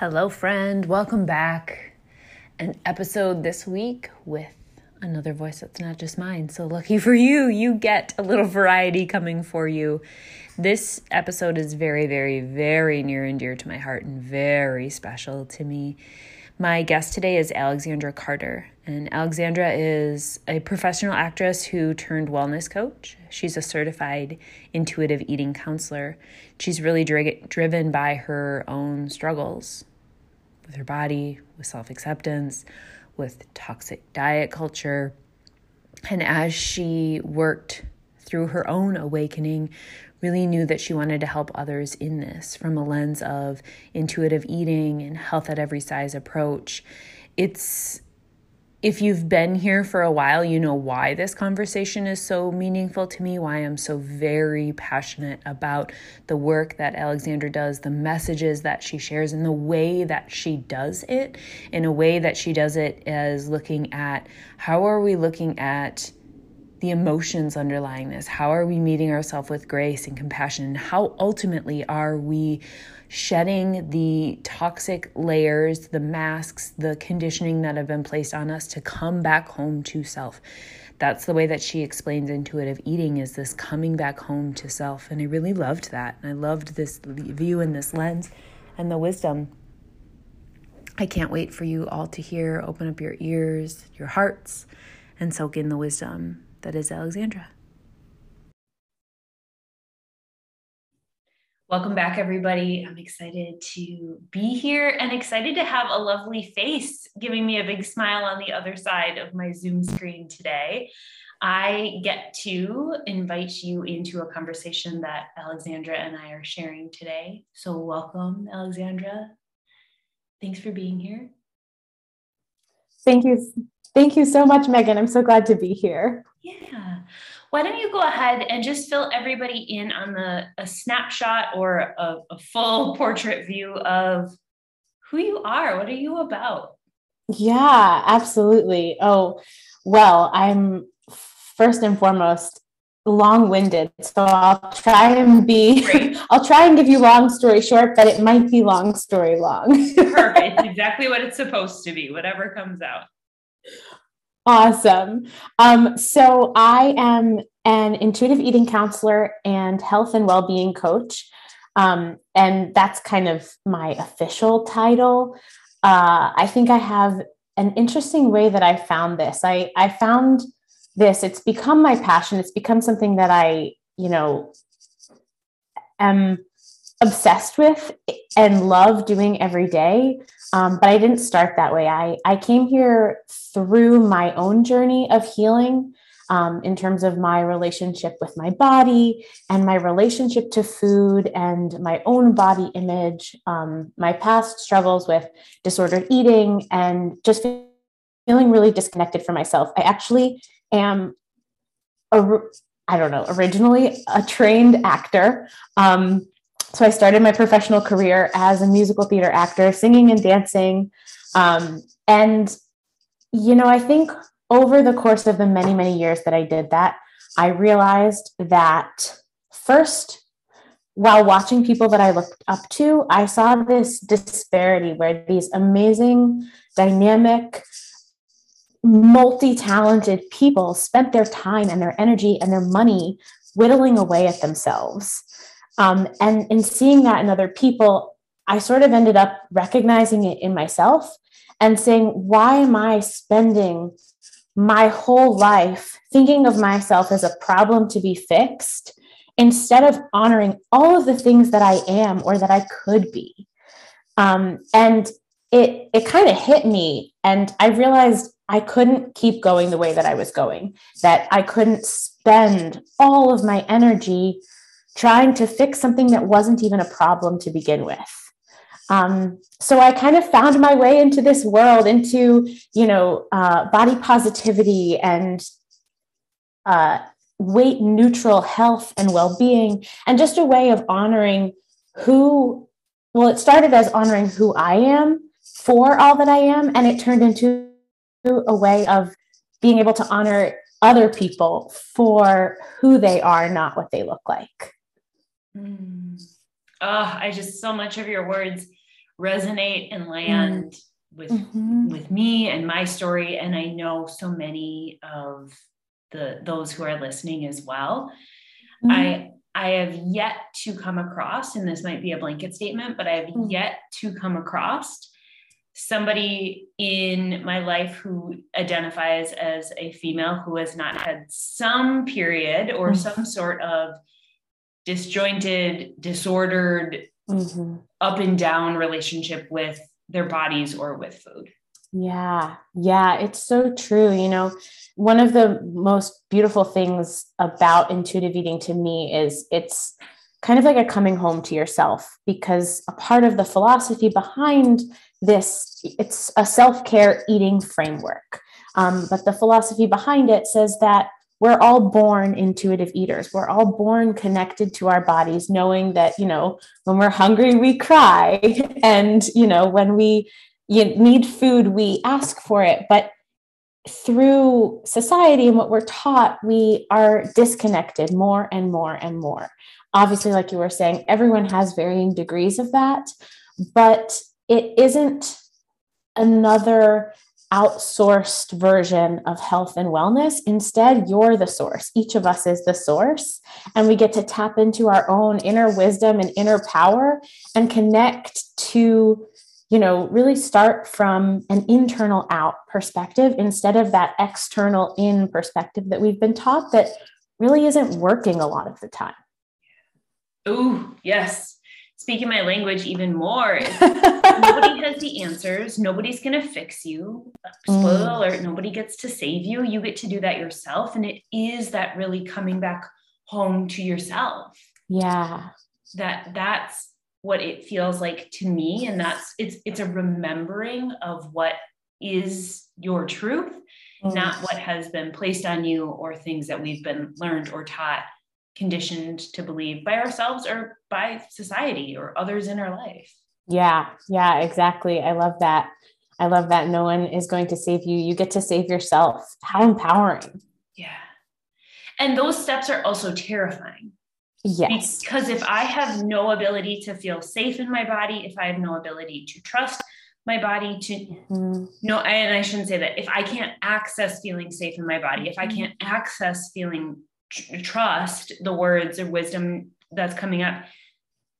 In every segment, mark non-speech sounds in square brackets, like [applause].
Hello, friend. Welcome back. An episode this week with another voice that's not just mine. So, lucky for you, you get a little variety coming for you. This episode is very, very, very near and dear to my heart and very special to me. My guest today is Alexandra Carter, and Alexandra is a professional actress who turned wellness coach. She's a certified intuitive eating counselor. She's really dri- driven by her own struggles with her body, with self acceptance, with toxic diet culture. And as she worked through her own awakening, really knew that she wanted to help others in this from a lens of intuitive eating and health at every size approach. It's if you've been here for a while, you know why this conversation is so meaningful to me, why I'm so very passionate about the work that Alexandra does, the messages that she shares, and the way that she does it, in a way that she does it as looking at how are we looking at the emotions underlying this? How are we meeting ourselves with grace and compassion? And how ultimately are we shedding the toxic layers, the masks, the conditioning that have been placed on us to come back home to self? That's the way that she explains intuitive eating is this coming back home to self. And I really loved that. And I loved this view and this lens and the wisdom. I can't wait for you all to hear. Open up your ears, your hearts, and soak in the wisdom that is Alexandra. Welcome back, everybody. I'm excited to be here and excited to have a lovely face giving me a big smile on the other side of my Zoom screen today. I get to invite you into a conversation that Alexandra and I are sharing today. So, welcome, Alexandra. Thanks for being here. Thank you. Thank you so much, Megan. I'm so glad to be here. Yeah. Why don't you go ahead and just fill everybody in on the a snapshot or a, a full [laughs] portrait view of who you are? What are you about? Yeah, absolutely. Oh, well, I'm first and foremost long-winded so i'll try and be [laughs] i'll try and give you long story short but it might be long story long [laughs] perfect exactly what it's supposed to be whatever comes out Awesome. Um, so I am an intuitive eating counselor and health and well-being coach. Um, and that's kind of my official title. Uh, I think I have an interesting way that I found this. I, I found this, it's become my passion. It's become something that I, you know, am obsessed with and love doing every day. Um, but I didn't start that way. I, I came here through my own journey of healing um, in terms of my relationship with my body and my relationship to food and my own body image, um, my past struggles with disordered eating, and just feeling really disconnected from myself. I actually am, a, I don't know, originally a trained actor. Um, so I started my professional career as a musical theater actor, singing and dancing. Um, and, you know, I think over the course of the many, many years that I did that, I realized that first, while watching people that I looked up to, I saw this disparity where these amazing, dynamic, multi talented people spent their time and their energy and their money whittling away at themselves. Um, and in seeing that in other people, I sort of ended up recognizing it in myself and saying, why am I spending my whole life thinking of myself as a problem to be fixed instead of honoring all of the things that I am or that I could be? Um, and it it kind of hit me, and I realized I couldn't keep going the way that I was going. That I couldn't spend all of my energy trying to fix something that wasn't even a problem to begin with. Um, so I kind of found my way into this world, into you know uh, body positivity and uh, weight neutral health and well being, and just a way of honoring who. Well, it started as honoring who I am for all that I am, and it turned into a way of being able to honor other people for who they are, not what they look like. Mm. Oh, I just so much of your words resonate and land mm. with mm-hmm. with me and my story, and I know so many of the those who are listening as well. Mm. I I have yet to come across, and this might be a blanket statement, but I have mm. yet to come across somebody in my life who identifies as a female who has not had some period or some sort of disjointed, disordered, mm-hmm. up and down relationship with their bodies or with food. Yeah, yeah, it's so true. You know, one of the most beautiful things about intuitive eating to me is it's kind of like a coming home to yourself because a part of the philosophy behind this it's a self-care eating framework um, but the philosophy behind it says that we're all born intuitive eaters. We're all born connected to our bodies knowing that you know when we're hungry we cry. [laughs] And you know when we need food we ask for it. But through society and what we're taught we are disconnected more and more and more. Obviously like you were saying everyone has varying degrees of that but it isn't another outsourced version of health and wellness. Instead, you're the source. Each of us is the source. And we get to tap into our own inner wisdom and inner power and connect to, you know, really start from an internal out perspective instead of that external in perspective that we've been taught that really isn't working a lot of the time. Oh, yes speaking my language even more. [laughs] nobody has the answers. Nobody's going to fix you. Spoiler mm. alert, nobody gets to save you. You get to do that yourself. And it is that really coming back home to yourself. Yeah. That that's what it feels like to me. And that's it's it's a remembering of what is your truth, mm. not what has been placed on you or things that we've been learned or taught conditioned to believe by ourselves or by society or others in our life. Yeah, yeah, exactly. I love that. I love that no one is going to save you. You get to save yourself. How empowering. Yeah. And those steps are also terrifying. Yes. Because if I have no ability to feel safe in my body, if I have no ability to trust my body to mm-hmm. no and i shouldn't say that if i can't access feeling safe in my body if i mm-hmm. can't access feeling trust the words or wisdom that's coming up.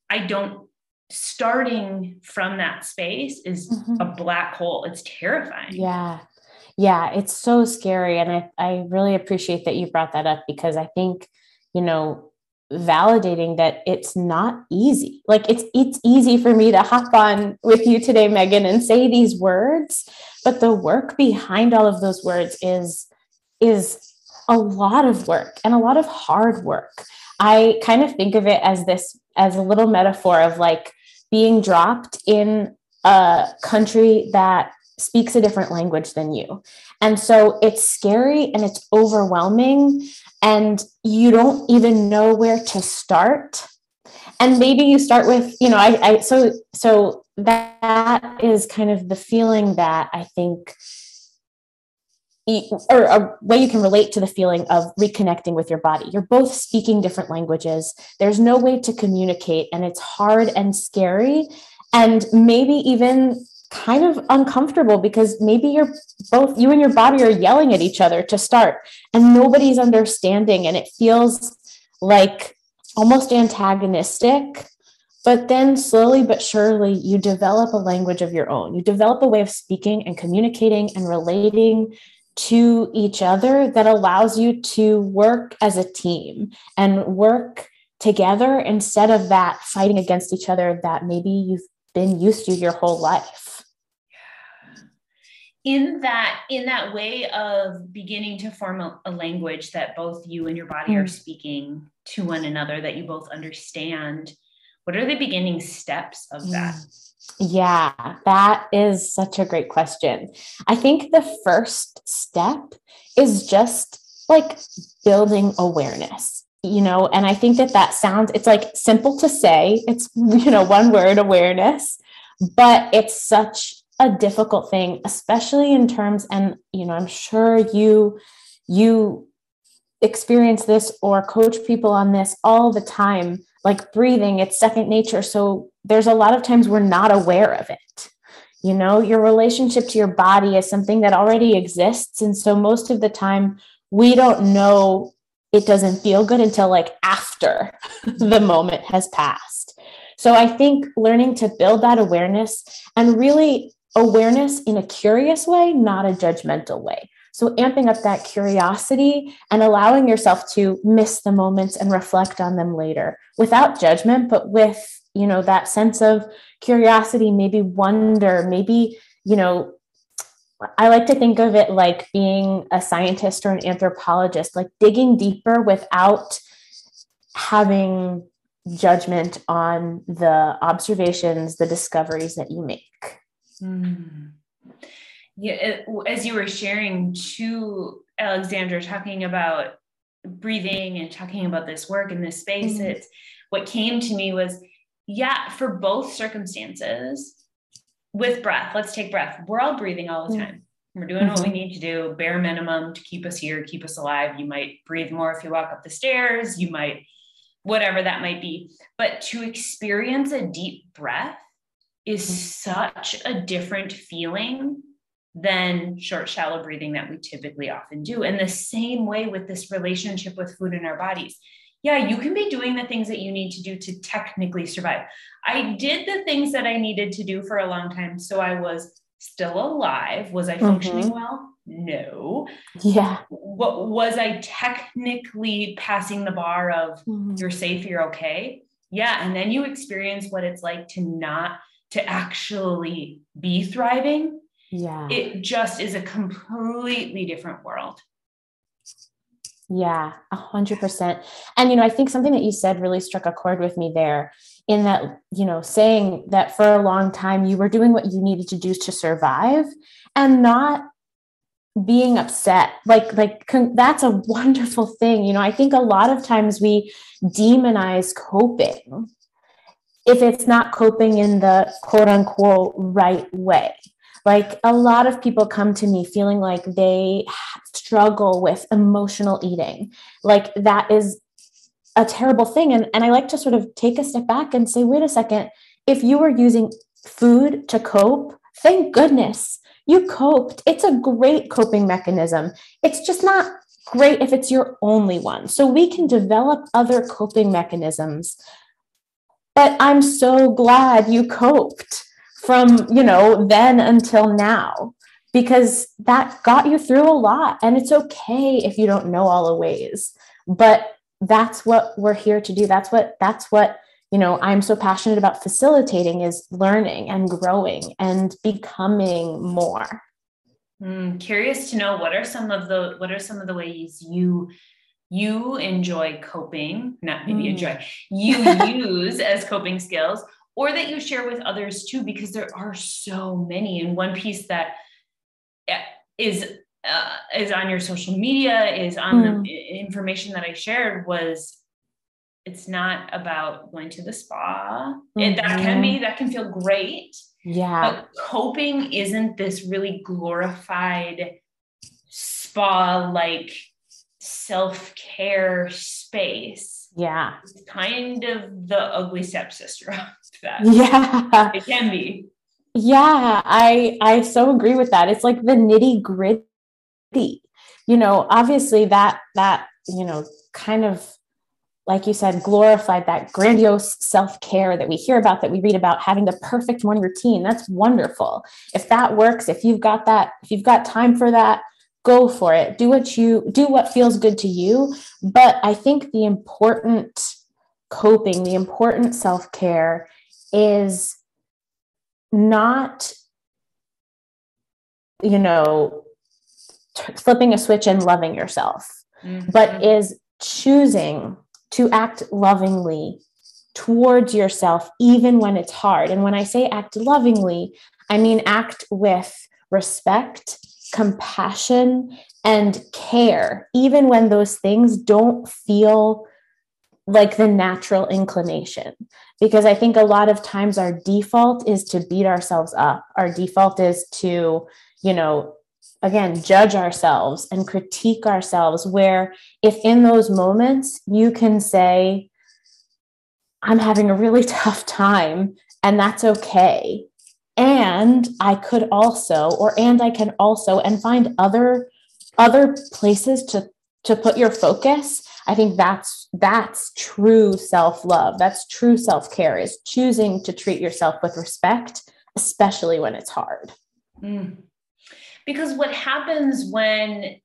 I don't starting from that space is mm-hmm. a black hole. It's terrifying. Yeah. Yeah it's so scary. And I, I really appreciate that you brought that up because i think you know validating that it's not easy. Like it's it's easy for me to hop on with you today megan and say these words but the work behind all of those words is is a lot of work and a lot of hard work. I kind of think of it as this as a little metaphor of like being dropped in a country that speaks a different language than you. And so it's scary and it's overwhelming and you don't even know where to start. And maybe you start with, you know, I, I so so that is kind of the feeling that I think or a way you can relate to the feeling of reconnecting with your body. You're both speaking different languages. There's no way to communicate, and it's hard and scary, and maybe even kind of uncomfortable because maybe you're both, you and your body are yelling at each other to start, and nobody's understanding, and it feels like almost antagonistic. But then slowly but surely, you develop a language of your own. You develop a way of speaking and communicating and relating to each other that allows you to work as a team and work together instead of that fighting against each other that maybe you've been used to your whole life. in that in that way of beginning to form a, a language that both you and your body mm. are speaking to one another that you both understand what are the beginning steps of that? Yeah that is such a great question. I think the first step is just like building awareness you know and i think that that sounds it's like simple to say it's [laughs] you know one word awareness but it's such a difficult thing especially in terms and you know i'm sure you you experience this or coach people on this all the time like breathing it's second nature. So there's a lot of times we're not aware of it. You know your relationship to your body is something that already exists. And so most of the time we don't know it doesn't feel good until like after [laughs] the moment has passed. So i think learning to build that awareness and really awareness in a curious way, not a judgmental way. So, amping up that curiosity and allowing yourself to miss the moments and reflect on them later without judgment, but with, you know, that sense of curiosity, maybe wonder, maybe, you know, I like to think of it like being a scientist or an anthropologist, like digging deeper without having judgment on the observations, the discoveries that you make. Mm. Yeah, it, as you were sharing to Alexandra, talking about breathing and talking about this work in this space, mm. it's what came to me was, yeah, for both circumstances, with breath, let's take breath. We're all breathing all the time. We're doing mm-hmm. what we mm-hmm. need to do, bare minimum to keep us here, keep us alive. You might breathe more if you walk up the stairs, you might, whatever that might be. But to experience a deep breath is mm-hmm. such a different feeling than short, shallow breathing that we typically often do. And the same way with this relationship with food in our bodies. Yeah, you can be doing the things that you need to do to technically survive. I did the things that I needed to do for a long time. So I was still alive. Was I functioning mm-hmm. well? No. Yeah. What was I technically passing the bar of mm-hmm. you're safe, you're okay? Yeah. And then you experience what it's like to not to actually be thriving, yeah, it just is a completely different world. Yeah, a hundred percent. And you know, I think something that you said really struck a chord with me there in that, you know, saying that for a long time you were doing what you needed to do to survive and not being upset like like con- that's a wonderful thing you know i think a lot of times we demonize coping if it's not coping in the quote unquote right way. Like a lot of people come to me feeling like they struggle with emotional eating. Like that is a terrible thing. And, and I like to sort of take a step back and say, wait a second, if you were using food to cope, thank goodness you coped. It's a great coping mechanism. It's just not great if it's your only one. So we can develop other coping mechanisms but I'm so glad you coped from, you know, then until now because that got you through a lot and it's okay if you don't know all the ways. But that's what we're here to do. That's what that's what you know i'm so passionate about facilitating is learning and growing and becoming more mm, curious to know what are some of the what are some of the ways you you enjoy coping, not maybe mm. enjoy, you [laughs] use as coping skills, or that you share with others too, because there are so many. And one piece that eh, is uh, is on your social media, is on mm. the information that I shared was it's not about going to the spa. Mm-hmm. And that can be, that can feel great. Yeah. But coping isn't this really glorified spa like self care space. Yeah. It's kind of the ugly stepsister [laughs] of that. Yeah. It can be. Yeah, I I so agree with that. It's like the nitty gritty. You know, obviously that that, you know, kind of like you said, glorified that grandiose self care that we hear about, that we read about, having the perfect morning routine. That's wonderful. If that works, if you've got that, if you've got time for that, go for it do what you do what feels good to you but i think the important coping the important self-care is not you know, t- flipping a switch and loving yourself, mm-hmm. but is choosing to act lovingly towards yourself, even when it's hard. And when I say act lovingly, I mean act with respect, compassion, and care, even when those things don't feel like the natural inclination. Because I think a lot of times our default is to beat ourselves up. Our default is to, you know, again, judge ourselves and critique ourselves. Where if in those moments you can say, I'm having a really [laughs] tough time, and that's okay. And I could also, or and I can also, and find other other places to to put your focus i think that's that's true self-love that's true self-care is choosing to treat yourself with respect especially when it's hard mm. because what happens when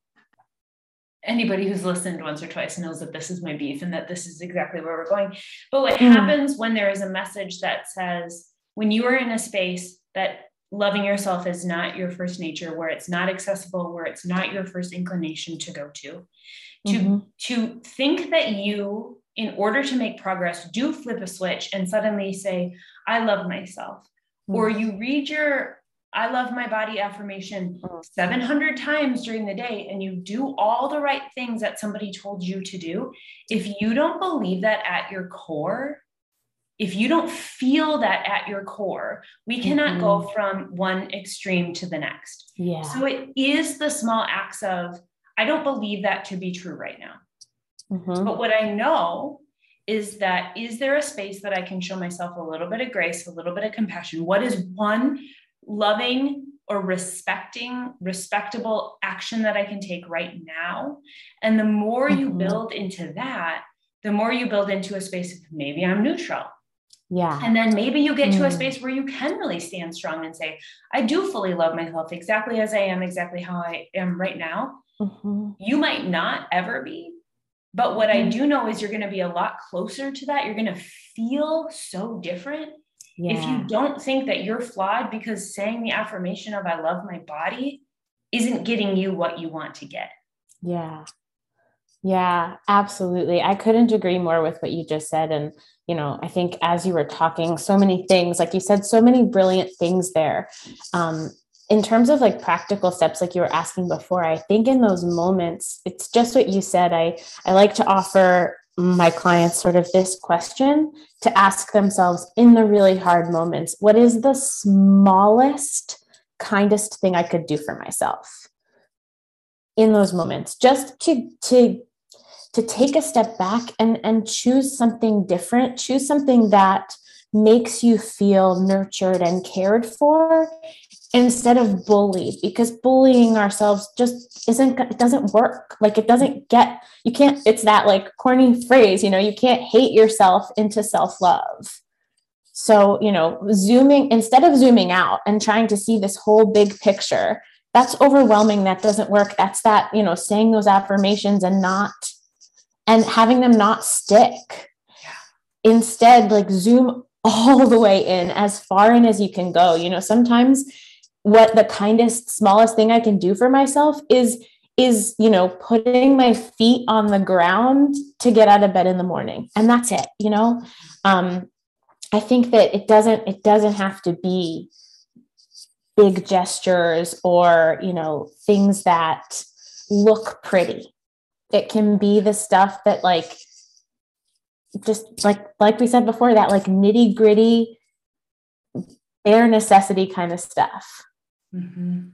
anybody who's listened once or twice knows that this is my beef and that this is exactly where we're going but what mm. happens when there is a message that says when you are in a space that loving yourself is not your first nature where it's not accessible where it's not your first inclination to go to to mm-hmm. to think that you in order to make progress do flip a switch and suddenly say i love myself mm-hmm. or you read your i love my body affirmation mm-hmm. 700 times during the day and you do all the right things that somebody told you to do if you don't believe that at your core if you don't feel that at your core, we cannot mm-hmm. go from one extreme to the next. Yeah. So it is the small acts of, I don't believe that to be true right now. Mm-hmm. But what I know is that is there a space that I can show myself a little bit of grace, a little bit of compassion? What is one loving or respecting, respectable action that I can take right now? And the more mm-hmm. you build into that, the more you build into a space of maybe I'm neutral yeah. And then maybe you get mm. to a mm. space where you can really stand strong and say, I do fully love myself exactly as I am, exactly how I am right now. Mm-hmm. You might not ever be. But what mm-hmm. I do know is you're going to be a lot closer to that. You're going to feel so different. Yeah. If you don't think that you're flawed because saying the affirmation of I love my body isn't getting you what you want to get. Yeah. Yeah, absolutely. I couldn't agree more with what you just said. And, you know, I think as you were talking, so many things, like you said, so many brilliant things there. Um, in terms of like practical steps, like you were asking before, I think in those moments, it's just what you said. I, I like to offer my clients sort of this question to ask themselves in the really hard moments what is the smallest, kindest thing I could do for myself? in those moments just to to to take a step back and and choose something different choose something that makes you feel nurtured and cared for instead of bullied because bullying ourselves just isn't it doesn't work. Like it doesn't get you can't it's that like corny phrase you know you can't hate yourself into self-love. So you know zooming instead of zooming out and trying to see this whole big picture that's overwhelming that doesn't work. That's that you know saying those affirmations and not and having them not stick. Instead, like zoom all the way in as far in as you can go. You know, sometimes what the kindest, smallest thing I can do for myself is is you know putting my feet on the ground to get out of bed in the morning and that's it you know um i think that it doesn't it doesn't have to be big gestures or you know things that look pretty it can be the stuff that like just like like we said before that like nitty gritty bare necessity kind of stuff mm-hmm.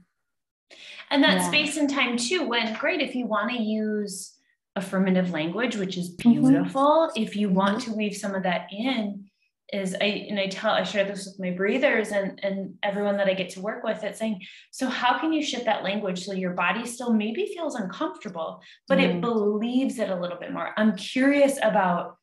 and that yeah. space and time too when great if you want to use affirmative language which is mm-hmm. beautiful mm-hmm. if you want to weave some of that in is I and I tell I share this with my breathers and and everyone that I get to work with. It's saying, so how can you shift that language so your body still maybe feels uncomfortable, but mm. it believes it a little bit more. I'm curious about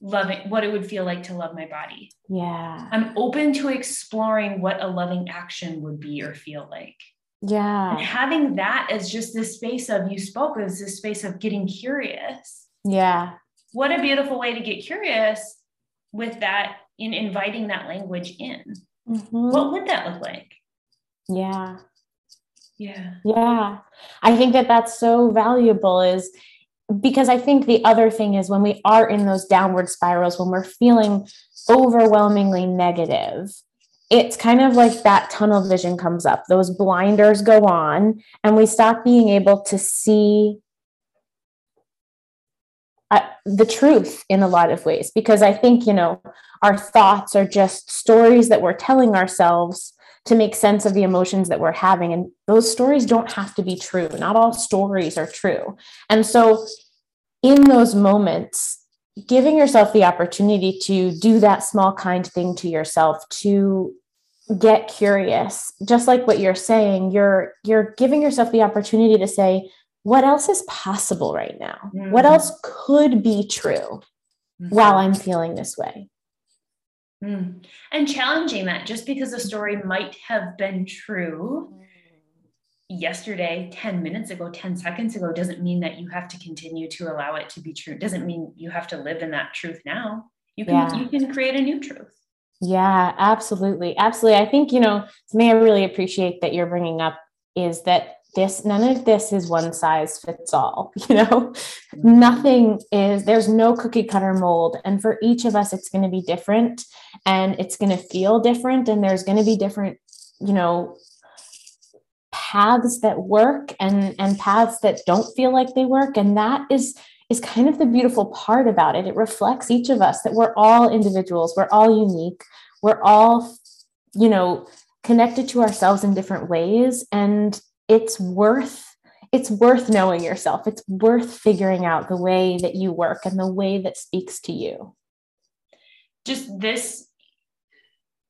loving what it would feel like to love my body. Yeah. I'm open to exploring what a loving action would be or feel like. Yeah. And having that as just this space of you spoke as this space of getting curious. Yeah. What a beautiful way to get curious with that in inviting that language in. Mm-hmm. What would that look like? Yeah. Yeah. Yeah. I think that that's so valuable is because I think the other thing is when we are in those downward spirals, when we're feeling overwhelmingly negative, it's kind of like that tunnel vision comes up. Those blinders go on, and we stop being able to see the truth in a lot of ways. Because I think, you know, our thoughts are just stories that we're telling ourselves to make sense of the emotions that we're having. And those stories don't have to be true. Not all stories are true. And so, in those moments, giving yourself the opportunity to do that small, kind thing to yourself, to get curious, just like what you're saying, you're you're giving yourself the opportunity to say, what else is possible right now? Mm-hmm. What else could be true mm-hmm. while I'm feeling this way? Mm. And challenging that just because a story might have been true yesterday, 10 minutes ago, 10 seconds ago, doesn't mean that you have to continue to allow it to be true. Doesn't mean you have to live in that truth now. You can yeah. you can create a new truth. Yeah, absolutely. Absolutely. I think, you know, something I really appreciate that you're bringing up is that this none of this is one size fits all [laughs] you know? Mm-hmm. Nothing is there's no cookie cutter mold and for each of us it's going to be different and it's going to feel different and there's going to be different you know paths that work and and paths that don't feel like they work and that is is kind of the beautiful part about it. It reflects each of us that we're all individuals we're all unique we're all you know connected to ourselves in different ways and it's worth it's worth knowing yourself. It's worth figuring out the way that you work and the way that speaks to you. Just this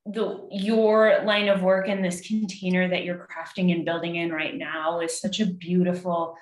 the your line of work and this container that you're crafting and building in right now is such a beautiful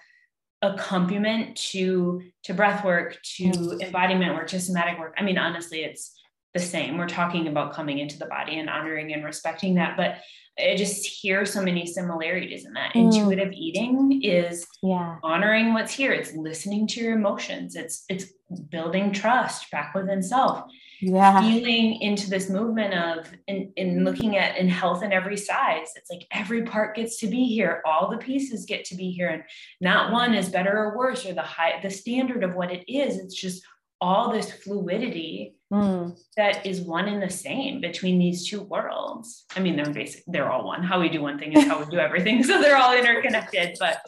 accompaniment to to breath work to embodiment work to somatic work. I mean honestly it's the same we're talking about coming into the body and honoring and respecting that but I just hear so many similarities in that. Mm. Intuitive eating is yeah. honoring what's here. It's listening to your emotions. It's it's building trust back within self. Yeah. Feeling into this movement of in, in looking at in health in every size. It's like every part gets to be here. All the pieces get to be here. And not one is better or worse or the high the standard of what it is. It's just all this fluidity mm. that is one and the same between these two worlds. I mean, they're basic, they're all one. How we do one thing is how we do everything. [laughs] So they're all interconnected. But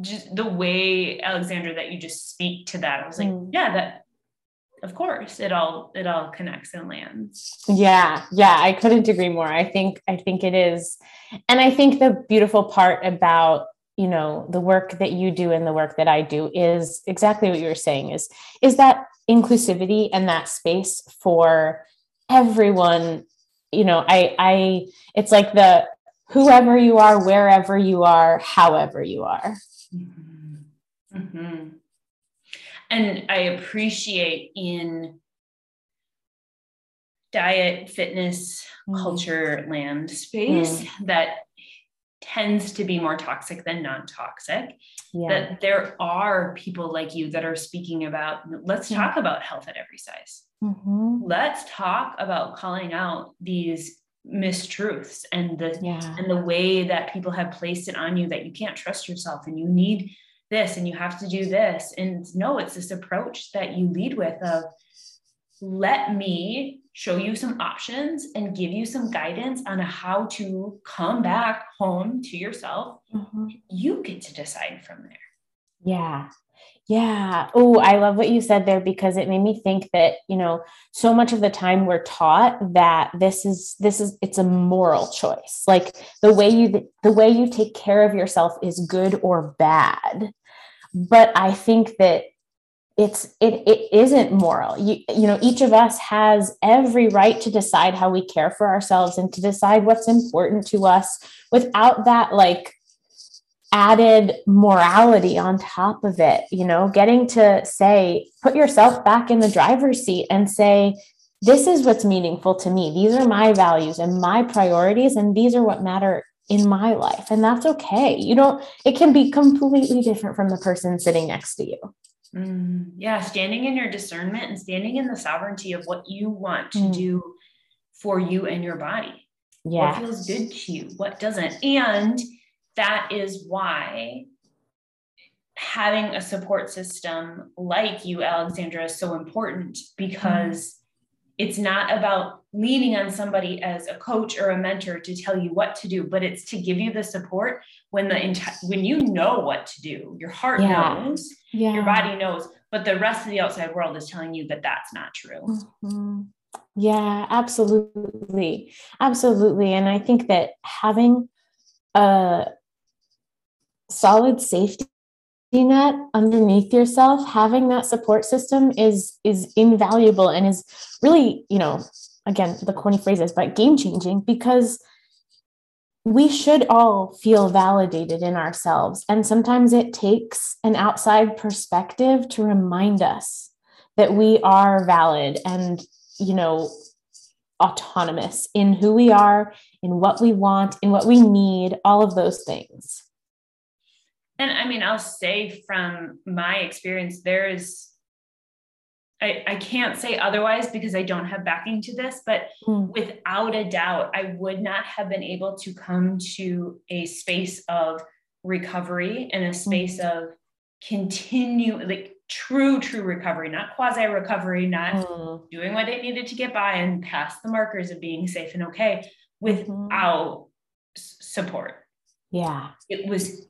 just the way, Alexandra, that you just speak to that, I was like, mm. yeah, that of course it all it all connects and lands yeah yeah i couldn't agree more i think i think it is and i think the beautiful part about you know the work that you do and the work that i do is exactly what you were saying is is that inclusivity and that space for everyone you know i i it's like the whoever you are wherever you are however you are mm-hmm. Mm-hmm. and i appreciate in diet fitness mm. culture land space mm. that tends to be more toxic than non-toxic yeah. that there are people like you that are speaking about let's talk about health at every size mm-hmm. let's talk about calling out these mistruths and the yeah. and the way that people have placed it on you that you can't trust yourself and you need this and you have to do this and no it's this approach that you lead with of let me show you some options and give you some guidance on how to come back home to yourself. Mm-hmm. You get to decide from there. Yeah. Yeah. Oh, I love what you said there because it made me think that, you know, so much of the time we're taught that this is this is it's a moral choice. Like the way you the way you take care of yourself is good or bad. But I think that it's it, it isn't moral. You, you know each of us has every right to decide how we care for ourselves and to decide what's important to us without that like added morality on top of it you know getting to say put yourself back in the driver's seat and say this is what's meaningful to me. These are my values and my priorities and these are what matter in my life. And that's okay. You don't it can be completely different from the person sitting next to you Mm, yeah, standing in your discernment and standing in the sovereignty of what you want to mm. do for you and your body. Yeah. What feels good to you, what doesn't. And that is why having a support system like you, Alexandra, is so important because it's not about leaning on somebody as a coach or a mentor to tell you what to do, but it's to give you the support when the entire when you know what to do. Your heart yeah. knows, yeah. your body knows, but the rest of the outside world is telling you that that's not true. Mm-hmm. Yeah, absolutely. Absolutely. And I think that having a solid safety net underneath yourself having that support system is is invaluable and is really you know again the corny phrases but game changing because we should all feel validated in ourselves. And sometimes it takes an outside perspective to remind us that we are valid and you know autonomous in who we are in what we want in what we need all of those things. And I mean, I'll say from my experience, there is, I, I can't say otherwise because I don't have backing to this, but mm. without a doubt, I would not have been able to come to a space of recovery and a space mm. of continue, like true, true recovery, not quasi recovery, not mm. doing what I needed to get by and past the markers of being safe and okay without support. Yeah. It was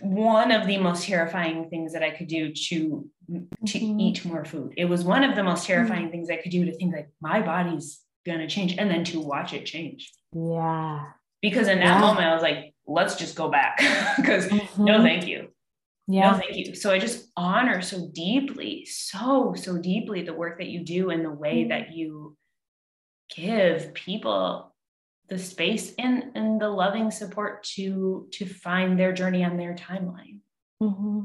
one of the most terrifying things that I could do to to mm-hmm. eat more food. It was one of the most terrifying mm-hmm. things I could do to think like my body's gonna change and then to watch it change. Yeah. Because in that yeah. moment I was like, let's just go back. [laughs] Because mm-hmm. no, thank you. Yeah. No, thank you. So I just honor so deeply, so, so deeply the work that you do and the way mm-hmm. that you give people the space and and the loving support to to find their journey on their timeline mm-hmm.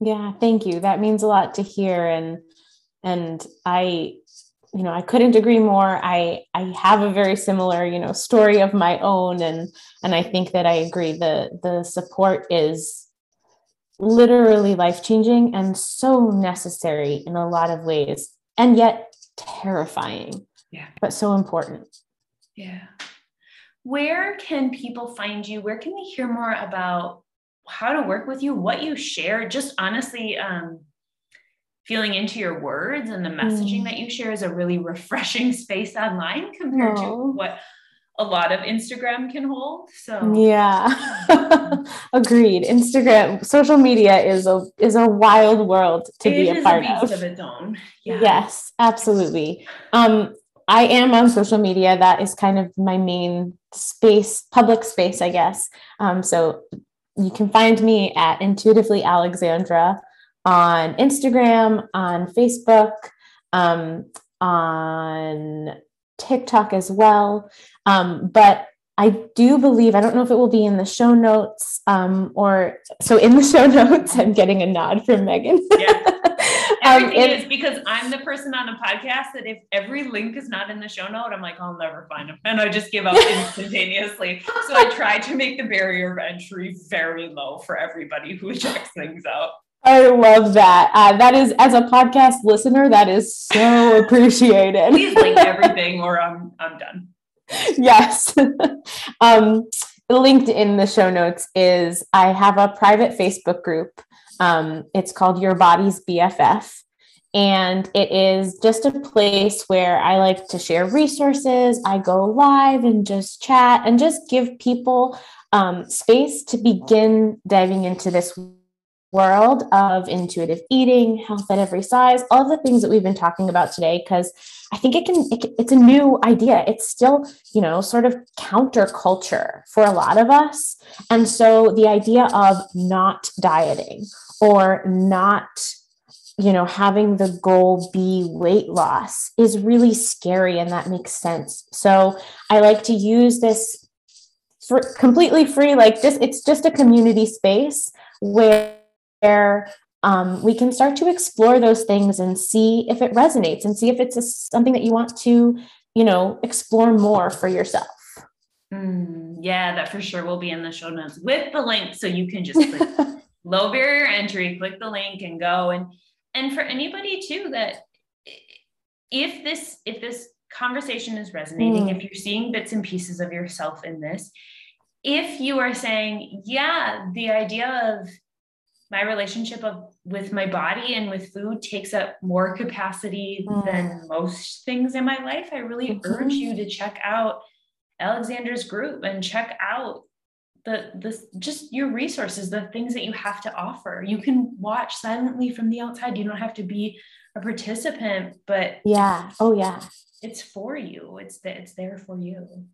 Yeah thank you. That means a lot to hear and and i you know i couldn't agree more. I i have a very similar you know story of my own and and i think that i agree. The the support is literally life changing and so necessary in a lot of ways and yet terrifying yeah. but so important. Yeah. Where can people find you? Where can they hear more about how to work with you, what you share? Just honestly, um, feeling into your words and the messaging mm. that you share is a really refreshing [laughs] space online compared to what a lot of Instagram can hold. So yeah, [laughs] agreed. Instagram, social media is a is a wild world to it be a part a of. of its own. Yeah. Yes, absolutely. Um, I am on social media. That is kind of my main space, public space, I guess. Um, so you can find me at Intuitively Alexandra on Instagram, on Facebook, um, on TikTok as well. Um, but I do believe, I don't know if it will be in the show notes um, or so in the [laughs] show notes, I'm getting a nod from Megan. Yeah. [laughs] Um, Everything um, is because I'm the person on a podcast that if every link is not in the show note, I'm like, I'll never find them. And I just give up [laughs] instantaneously. so I try to make the barrier of entry very low for everybody who [laughs] checks things out. I love that. Uh, that is, as a podcast listener, that is so [laughs] appreciated. Please link everything or I'm, I'm done. Yes. um, linked in the show notes is I have a private Facebook group um, it's called Your Body's BFF. And it is just a place where I like to share resources. I go live and just chat and just give people um, space to begin diving into this world of intuitive eating, health at every size, all the things that we've been talking about today, because I think it can, it, it's a new idea. It's still, you know, sort of counterculture for a lot of us. And so the idea of not dieting or not you know having the goal be weight loss is really scary and that makes sense so i like to use this for completely free like just it's just a community space where um, we can start to explore those things and see if it resonates and see if it's a, something that you want to you know explore more for yourself. Mm, yeah that for sure will be in the show notes with the link. So you can just click [laughs] low barrier entry click the link and go. And and for anybody too that if this if this conversation is resonating mm. if you're seeing bits and pieces of yourself in this if you are saying, yeah, the idea of my relationship of with my body and with food takes up more capacity mm. than most things in my life, I really mm-hmm. urge you to check out Alexandra's group and check out the this just your resources, the things that you have to offer. You can watch silently from the outside. You don't have to be a participant, but yeah, oh yeah, it's for you. It's that it's there for you.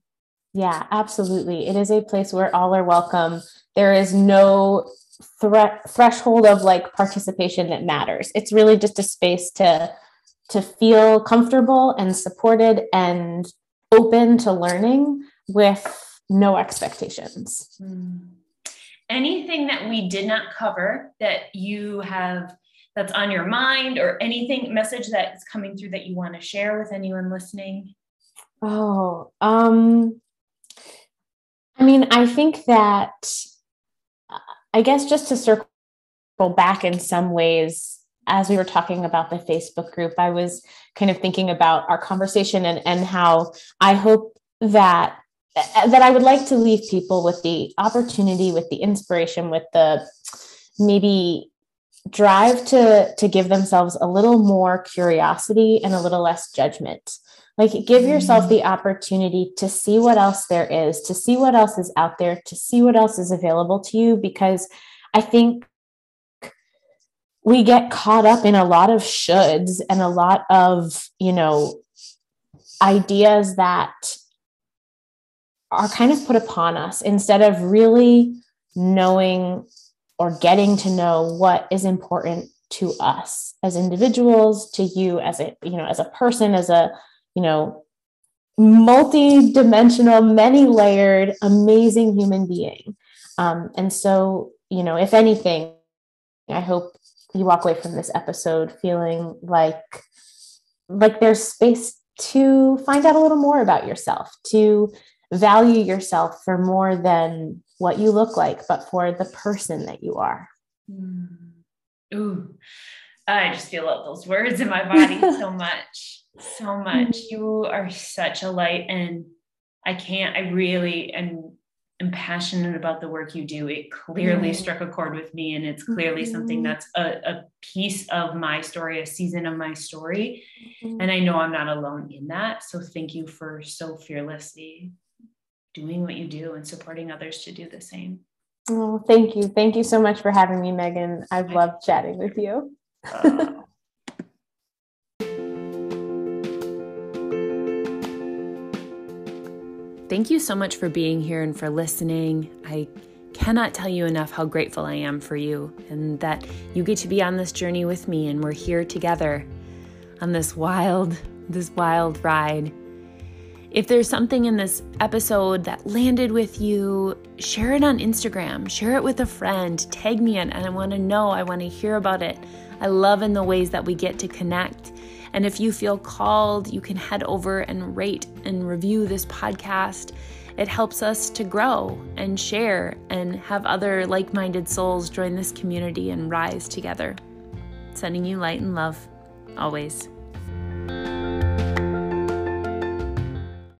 Yeah, absolutely. It is a place where all are welcome. There is no threat threshold of like participation that matters. It's really just a space to to feel comfortable and supported and open to learning with no expectations. Mm. Anything that we did not cover that you have that's on your mind or anything message that is coming through that you want to share with anyone listening? Oh, um I mean, I think that I guess just to circle back in some ways, as we were talking about the Facebook group, I was kind of thinking about our conversation and, and how I hope that that I would like to leave people with the opportunity, with the inspiration, with the maybe drive to to give themselves a little more curiosity and a little less judgment like give yourself the opportunity to see what else there is to see what else is out there to see what else is available to you because i think we get caught up in a lot of shoulds and a lot of you know ideas that are kind of put upon us instead of really knowing or getting to know what is important to us as individuals to you as a you know as a person as a you know multi-dimensional many layered amazing human being um, and so you know if anything i hope you walk away from this episode feeling like like there's space to find out a little more about yourself to value yourself for more than what you look like, but for the person that you are. Mm. Ooh, I just feel those words in my body [laughs] so much, so much. You are such a light, and I can't, I really am, am passionate about the work you do. It clearly mm. struck a chord with me, and it's clearly mm-hmm. something that's a, a, piece of my story, a season of my story. Mm-hmm. And I know I'm not alone in that. So thank you for so fearlessly doing what you do and supporting others to do the same. Oh, thank you. Thank you so much for having me, Megan. I've loved chatting with you. Uh, [laughs] Thank you so much for being here and for listening. I cannot tell you enough how grateful I am for you and that you get to be on this journey with me and we're here together on this wild, this wild ride. If there's something in this episode that landed with you, share it on Instagram, share it with a friend, tag me in, and I want to know, I want to hear about it. I love in the ways that we get to connect. And if you feel called, you can head over and rate and review this podcast. It helps us to grow and share and have other like minded souls join this community and rise together. Sending you light and love always.